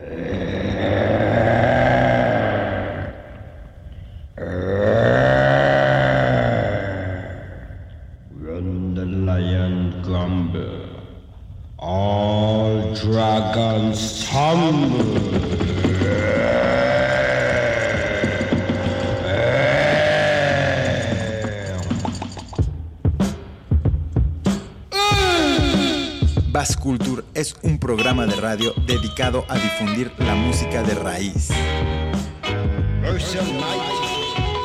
When radio dedicado a difundir la música de raíz.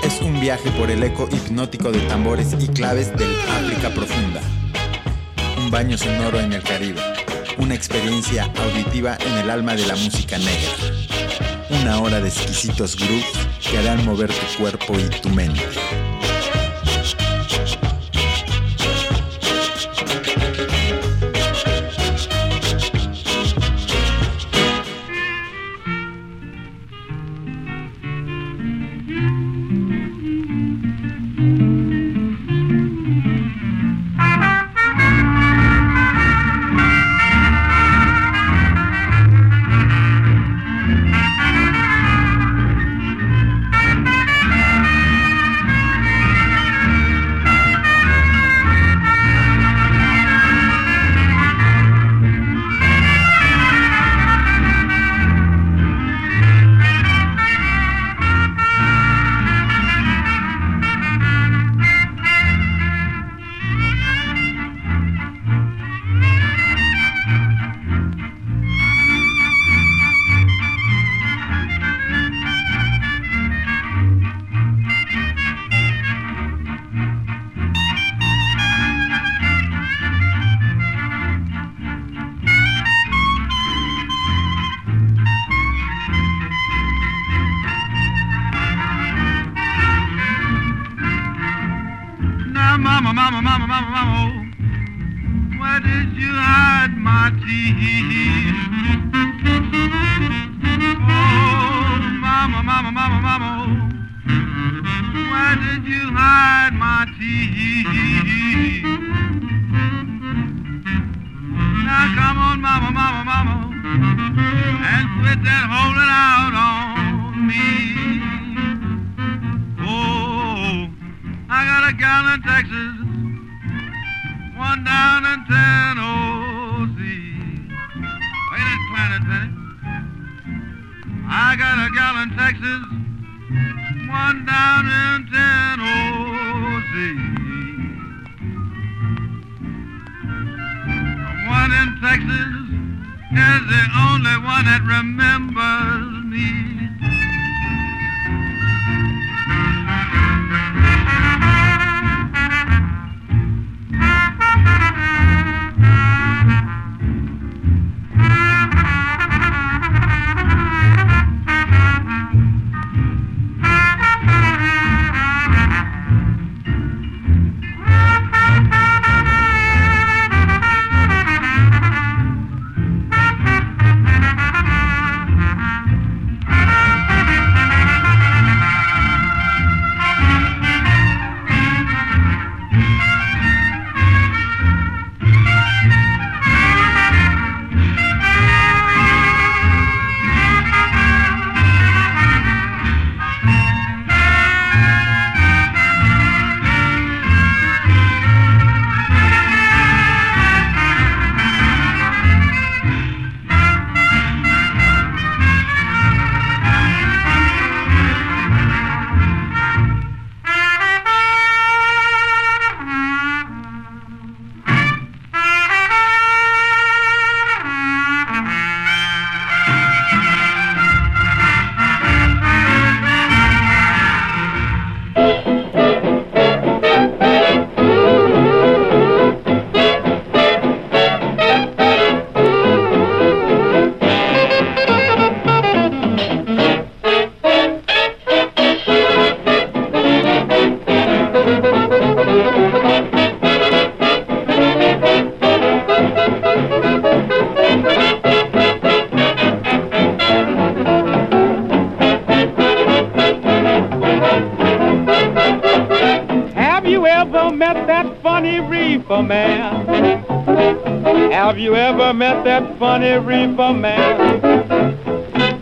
Es un viaje por el eco hipnótico de tambores y claves del África profunda. Un baño sonoro en el Caribe. Una experiencia auditiva en el alma de la música negra. Una hora de exquisitos grooves que harán mover tu cuerpo y tu mente. Have you ever met that funny reefer man?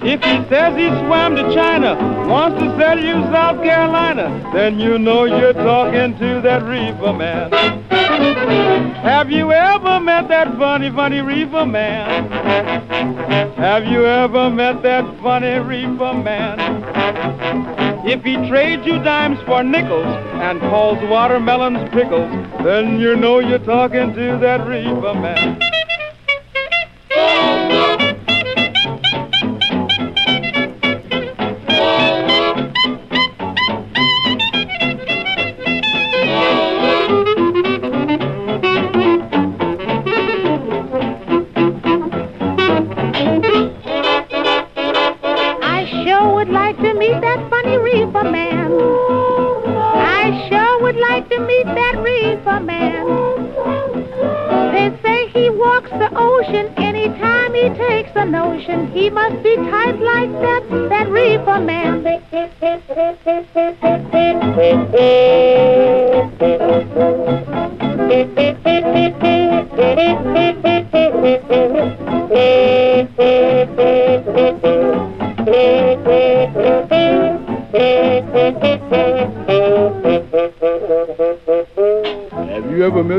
If he says he swam to China, wants to sell you South Carolina, then you know you're talking to that reefer man. Have you ever met that funny, funny reefer man? Have you ever met that funny reefer man? If he trades you dimes for nickels and calls watermelons pickles, then you know you're talking to that reefer man.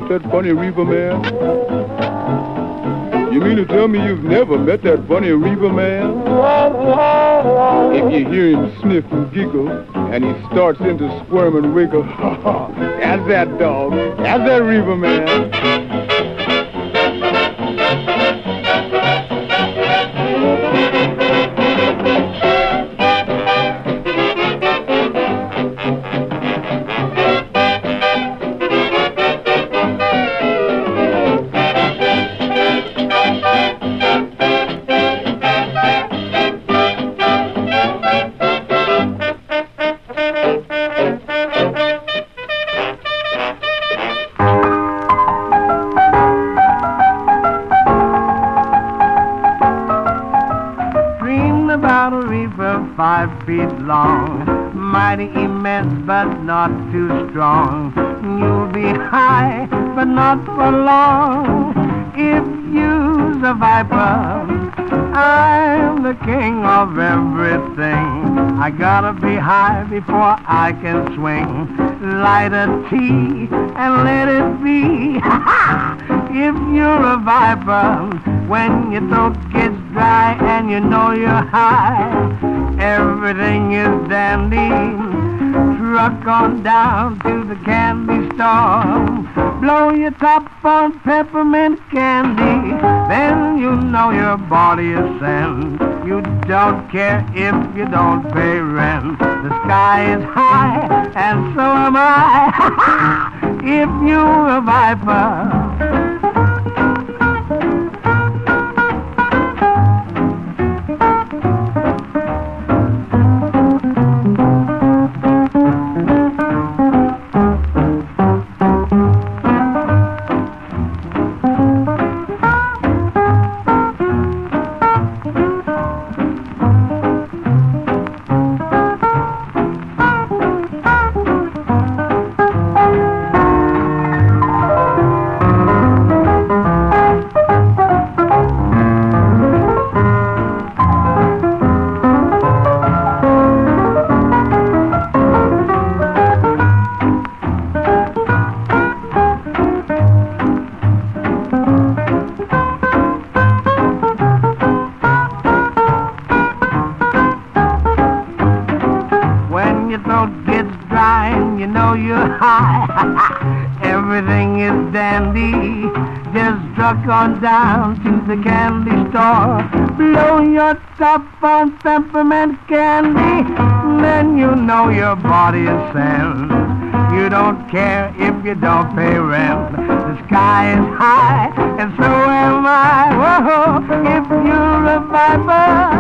Met that funny reefer man? You mean to tell me you've never met that funny reefer man? If you hear him sniff and giggle, and he starts into squirm and wiggle, ha ha, that's that dog. That's that reefer man. Feet long, mighty immense but not too strong. You'll be high, but not for long. If you's a viper, I'm the king of everything. I gotta be high before I can swing. Light a tea and let it be. if you're a viper, when your throat gets dry and you know you're high, everything is dandy. Truck on down to the candy store. Blow your top on peppermint candy. Then you know your body is sent. You don't care if you don't pay rent. The sky is high and so am I. if you're a viper. Truck on down to the candy store. Blow your top on peppermint candy. Then you know your body is sent. You don't care if you don't pay rent. The sky is high and so am I. Whoa, if you're a viper.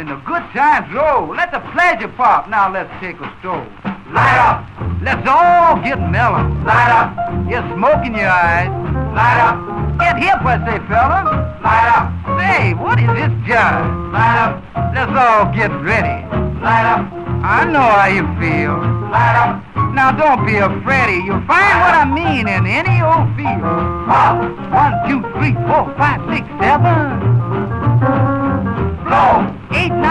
And the good times roll. Let the pleasure pop. Now let's take a stroll. Light up. Let's all get mellow. Light up. Get smoke in your eyes. Light up. Get hip, I say, fella. Light up. Say, what is this jive? Light up. Let's all get ready. Light up. I know how you feel. Light up. Now don't be afraid. You'll find what I mean in any old field. One, two, three, four, five, six, seven.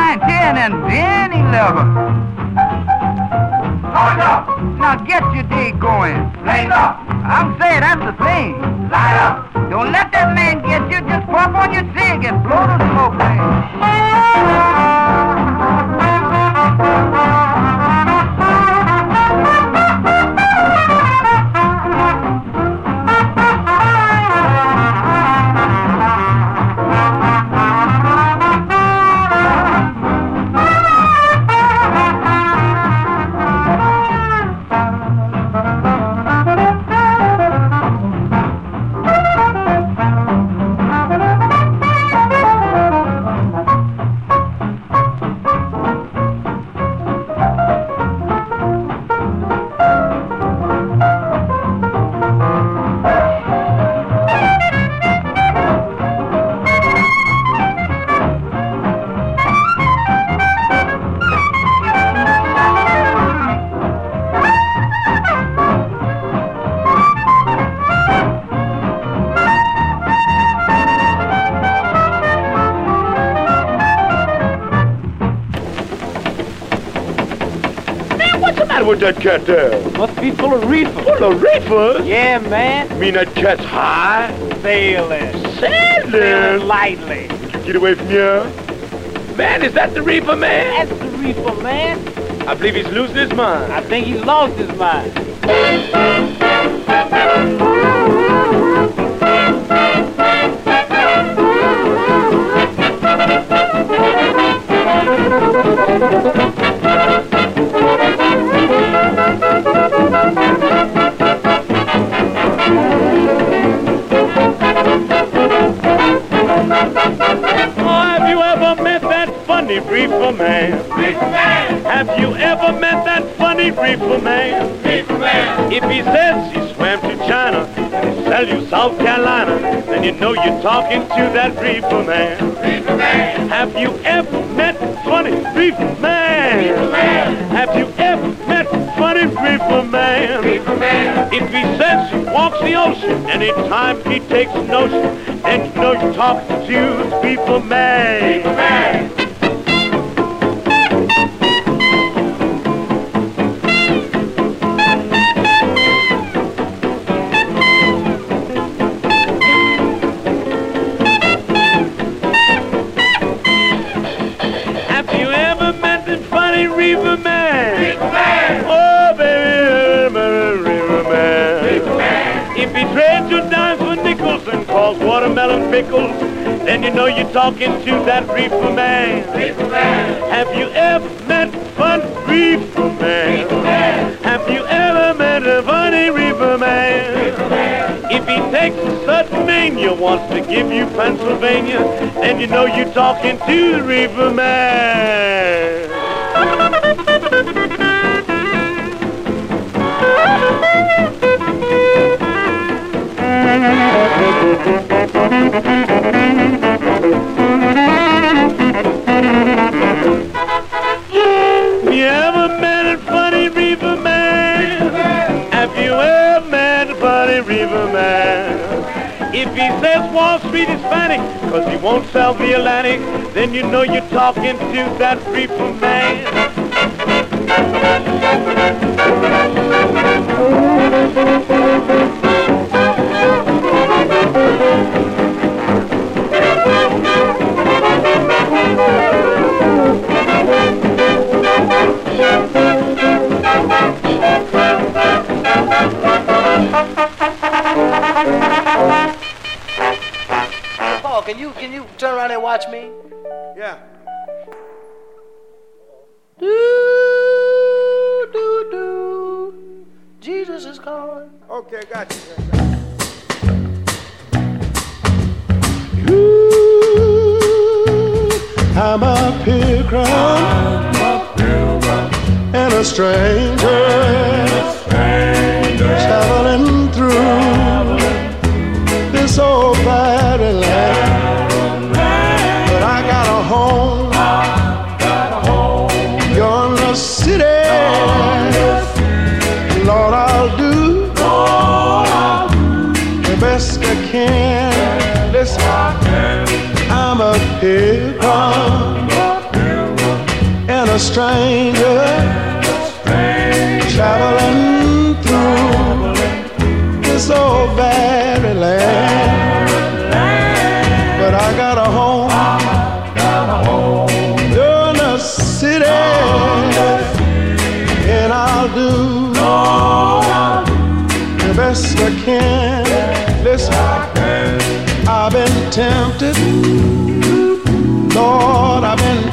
Nine, ten, 10, and then 11. Hold up! Now get your day going. Blaze up! I'm saying that's the thing. Light up! Don't let that man get you. Just pop on your cig and blow the smoke. Man. What's with that cat there? Must be full of reefer. Full of reefers? Yeah, man. Mean that cat's high? Sailing. Sailing? Sailing lightly. Would you get away from here? Man, is that the reefer man? That's the reefer, man. I believe he's losing his mind. I think he's lost his mind. Have you funny reefer man? Reefer man! Have you ever met that funny reefer man? Man! If he says he swam to China and he sell you South Carolina, then you know you're talking to that reefer man. Reefer man! Have you ever met funny reefer man? Reefer man! Have you ever met reefer man? Reefer man! If he says he walks the ocean anytime he takes notion, then you know you're talking to the reefer man. Reefer man! Watermelon pickles, then you know you're talking to that Reefer Man. Man! Have you ever met fun Reefer Man? Man! Have you ever met a funny Reefer Man? Man! If he takes a sudden mania, wants to give you Pennsylvania, then you know you're talking to the Reefer Man. Then you know you're talking to that Reefer Man. Paul, can you can you turn around and watch me? Yeah. Do do do. Jesus is calling. Okay, got you. I'm a pilgrim, I'm a pilgrim. and a stranger. so.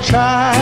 try.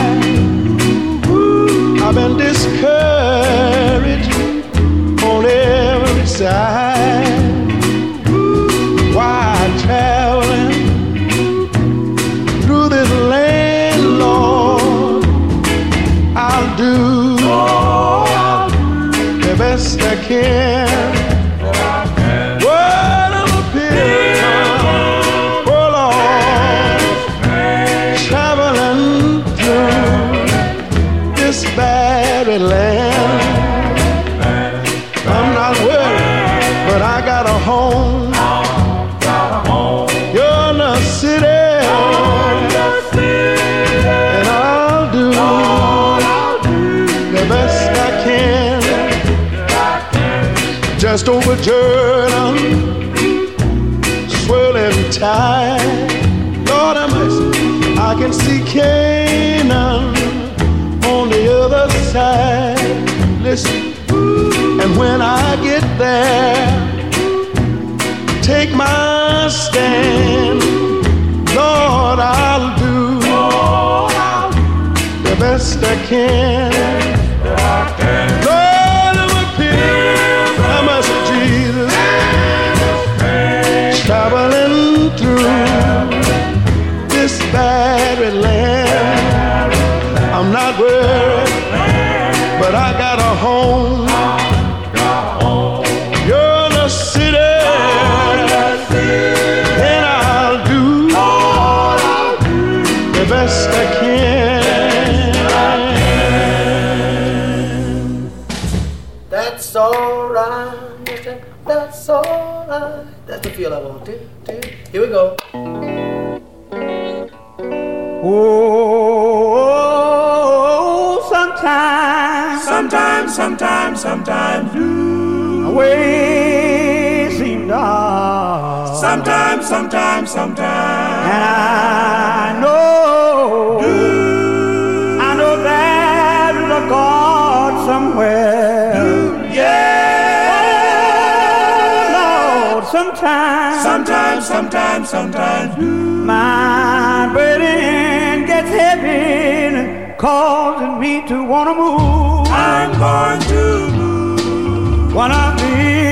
cast over Jordan, swirling tide. Lord have mercy, I can see Canaan on the other side. Listen, and when I get there, take my stand. Lord, I'll do the best I can. come sometime. And I know, do, I know there is a God somewhere. Do, yeah. Oh, Lord, sometimes, sometimes, sometimes, sometimes. My burden gets heavy, causing me to wanna move. I'm going to move. One of these.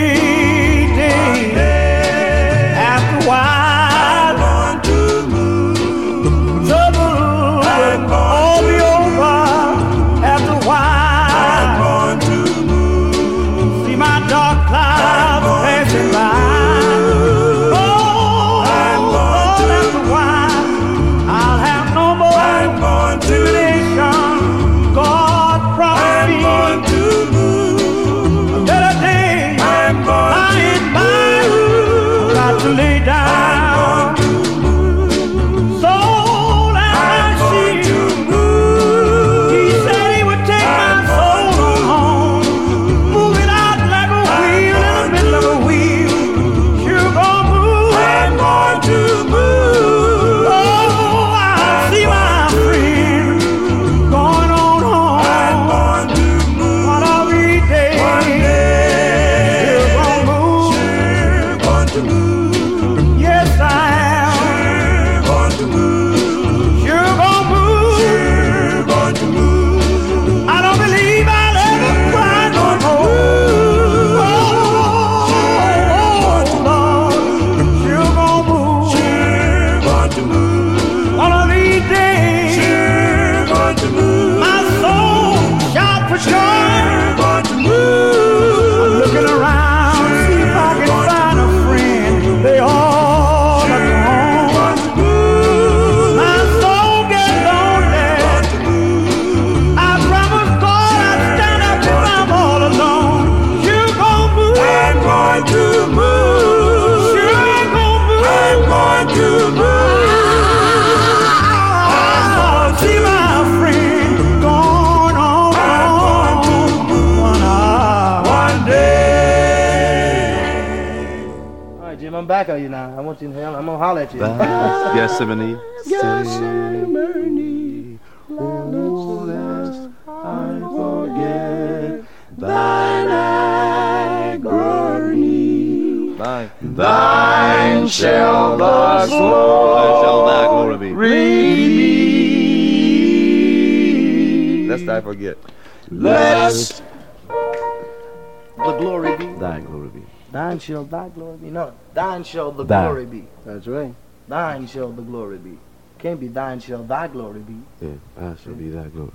Thine shall the Thine. glory be. That's right. Thine shall the glory be. Can't be thine shall thy glory be. Yeah, I shall be thy glory.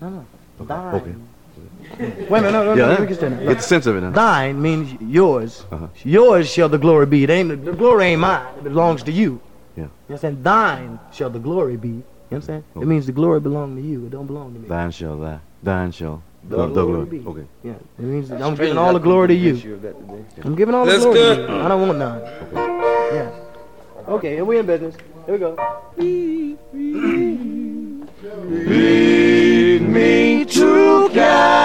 No, no. Okay. Thine. okay. Wait a minute, no, no, Yeah, no, huh? we can stand there. Get the sense of it now. Thine means yours. Uh-huh. Yours shall the glory be. It ain't the glory ain't mine. It belongs to you. Yeah. You know what I'm saying? Thine shall the glory be. You know what I'm saying? It means the glory belongs to you. It don't belong to me. Thine shall thy. Thine shall. The the, the glory glory. Okay. Yeah. It means that I'm giving all the glory to you. I'm giving all the That's glory good. to you. I don't want none. Okay. Yeah. Okay, here we in business. Here we go. Lead me to Calvary.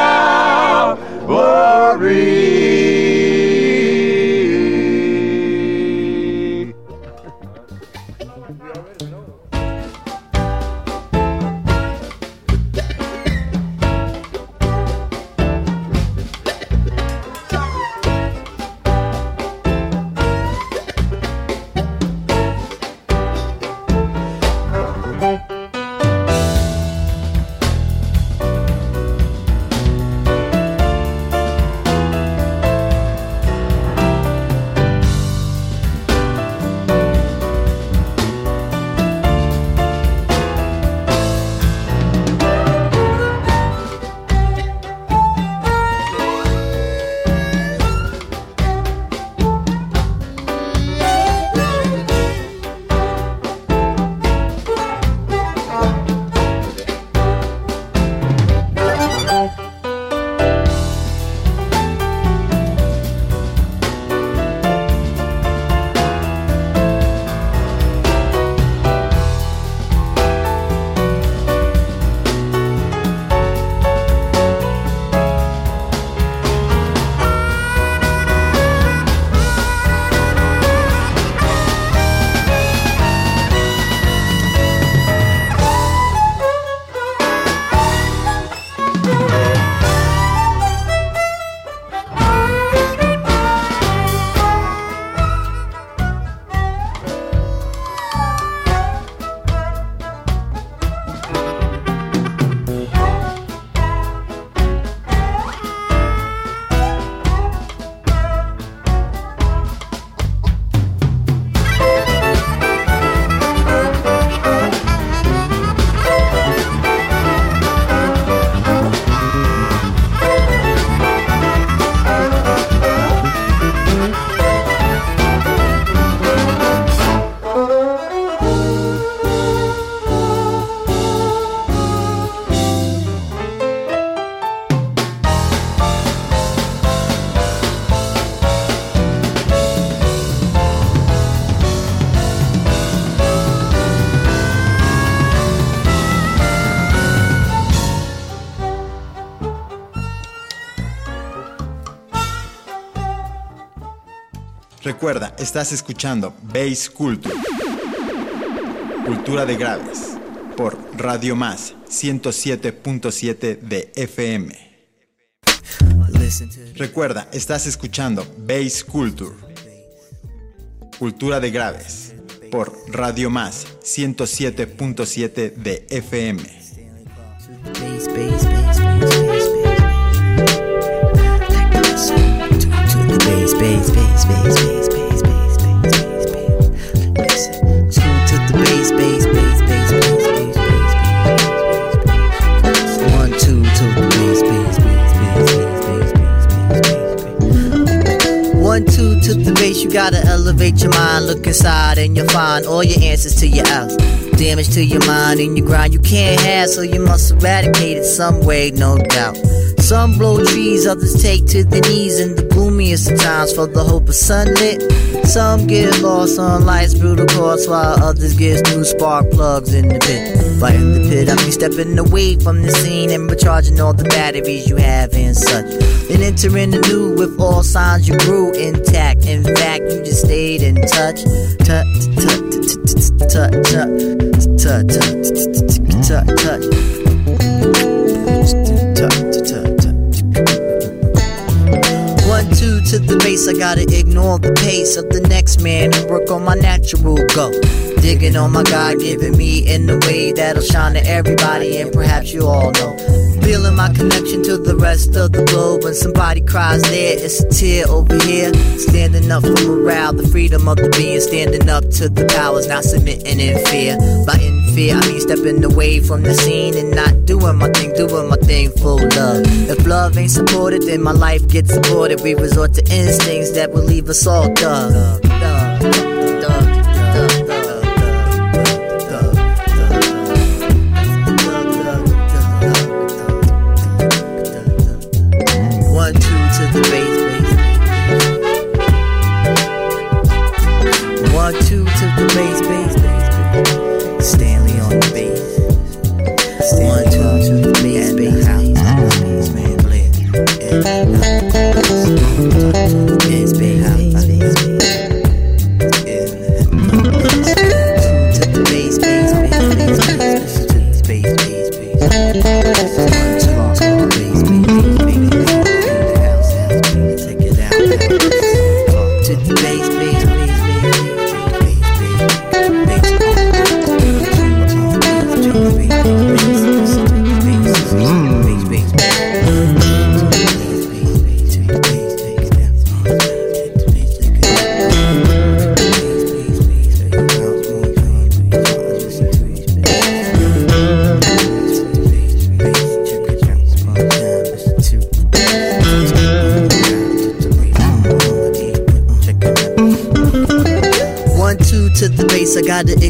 Recuerda, estás escuchando Bass Culture. Cultura de graves. Por Radio Más 107.7 de FM. Recuerda, estás escuchando Bass Culture. Cultura de graves. Por Radio Más 107.7 de FM. Your mind. Look inside and you'll find all your answers to your L's. Damage to your mind and your grind you can't have, so you must eradicate it some way, no doubt. Some blow trees, others take to the knees in the gloomiest of times for the hope of sunlit. Some get lost on life's brutal course, while others get new spark plugs in the pit. But in the pit, I be stepping away from the scene and recharging all the batteries you have and such. Then entering the new with all signs you grew intact. In fact, you just stayed in touch. Touch, touch, touch, touch, touch, touch, touch, touch, to the base, I gotta ignore the pace of the next man and work on my natural go. Digging on my God given me in a way that'll shine to everybody, and perhaps you all know. Feeling my connection to the rest of the globe. When somebody cries there, it's a tear over here. Standing up for morale, the freedom of the being. Standing up to the powers, not submitting in fear. By in fear, I mean stepping away from the scene and not doing my thing, doing my thing full love. If love ain't supported, then my life gets aborted. We resort to instincts that will leave us all. One,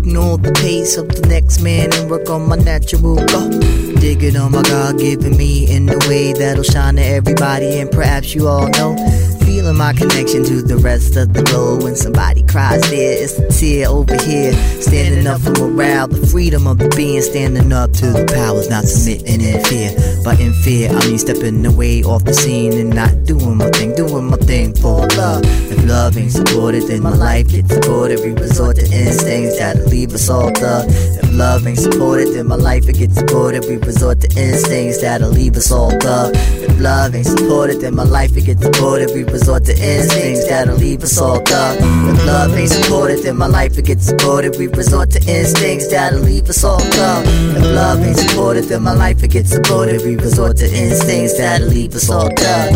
ignore the pace of the next man and work on my natural go. Digging on my God given me in a way that'll shine to everybody, and perhaps you all know. Feeling my connection to the rest of the globe. When somebody cries there, it's a tear over here. Standing up for morale, the freedom of the being. Standing up to the powers, not submitting in fear. But in fear, I mean stepping away off the scene and not doing my thing, doing my thing for love. If love ain't supported, then my life gets aborted. We resort to instincts that'll leave us all thug. If love ain't supported, then my life it gets aborted. We resort to instincts that'll leave us all thug. If love ain't supported, then my life it gets aborted. We resort to instincts that'll leave us all thug. If love ain't supported, then my life it gets aborted. We resort to instincts that'll leave us all thug. If love ain't supported, then my life it gets aborted. We resort to instincts that'll leave us all thug.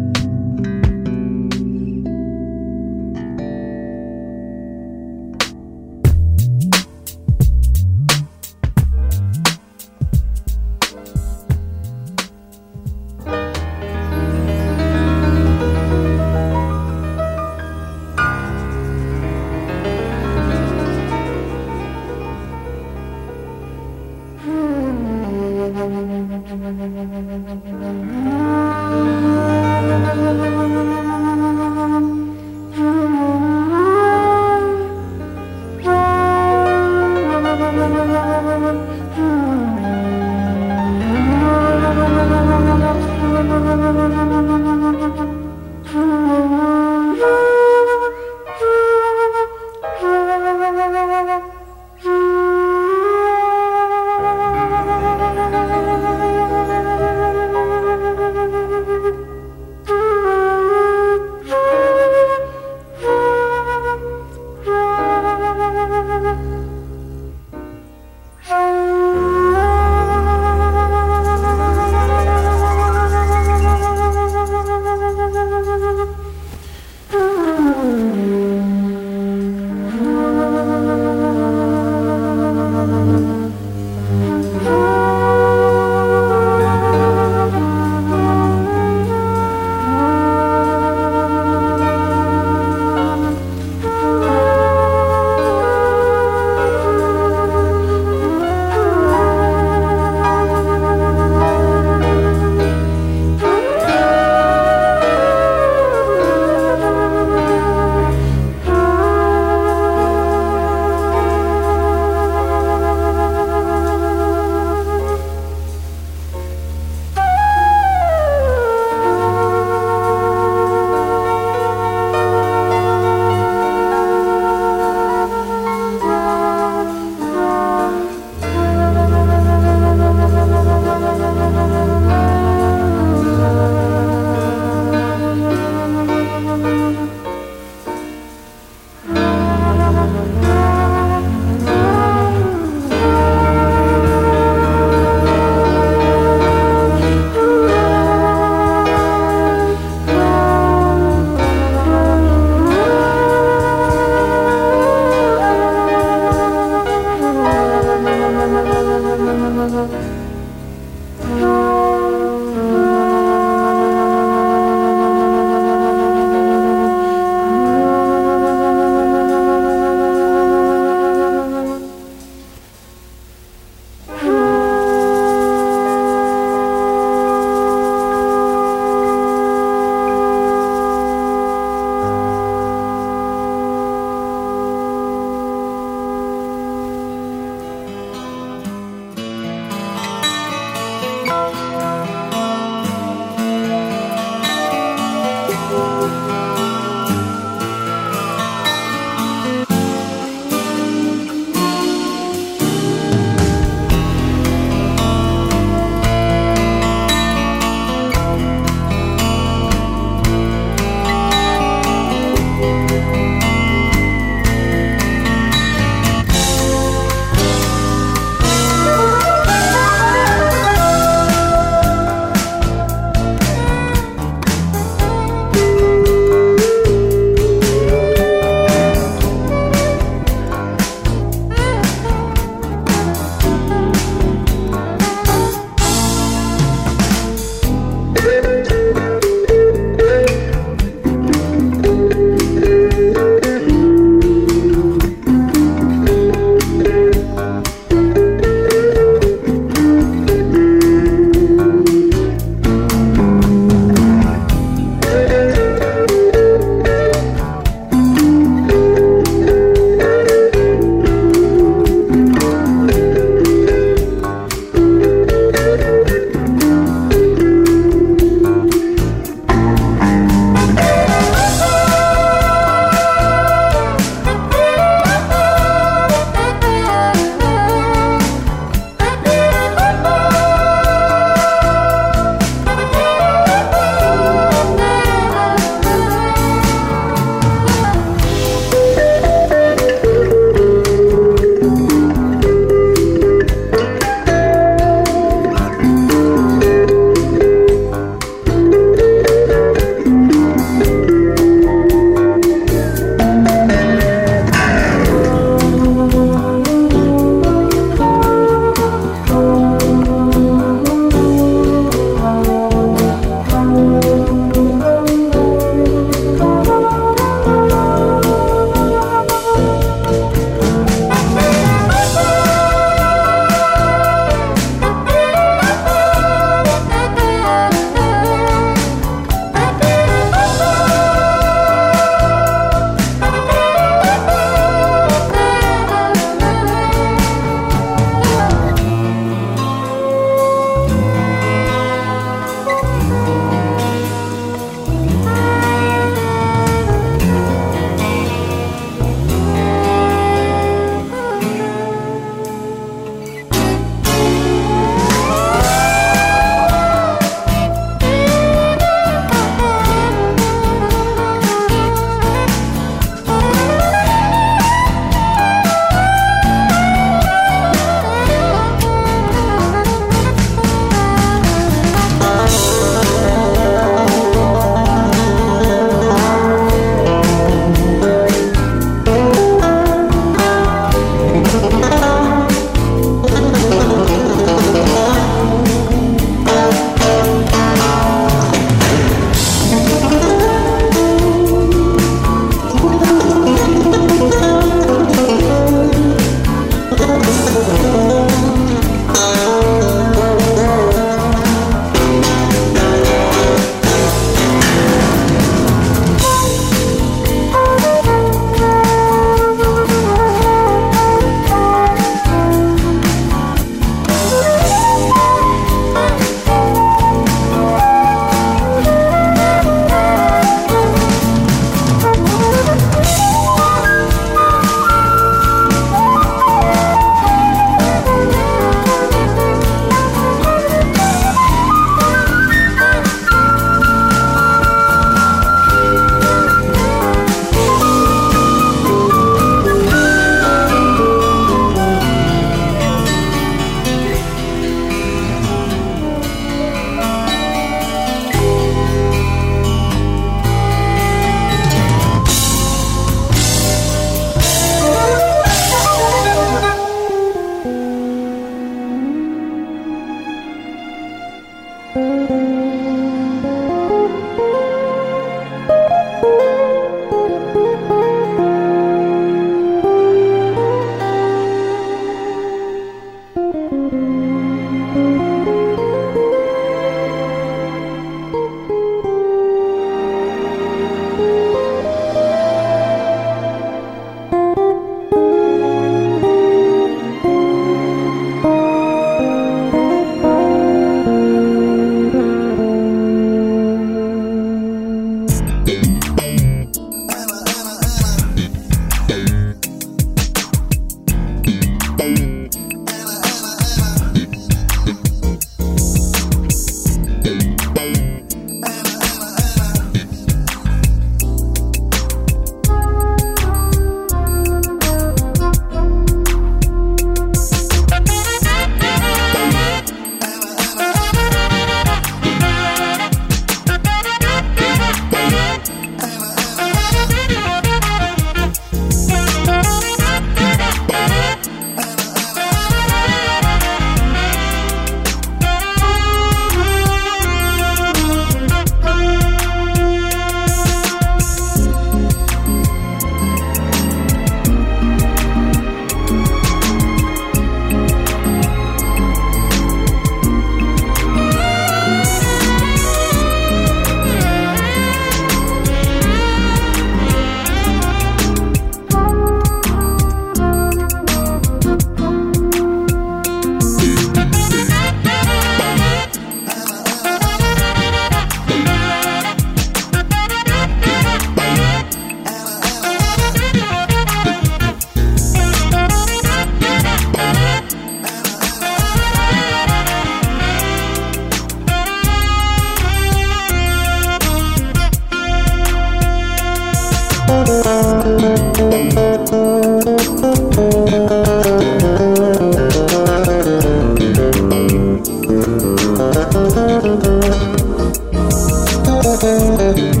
love.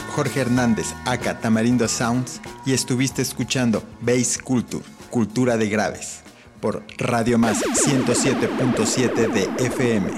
Jorge Hernández, acá Tamarindo Sounds, y estuviste escuchando Bass Culture, Cultura de Graves, por Radio Más 107.7 de FM.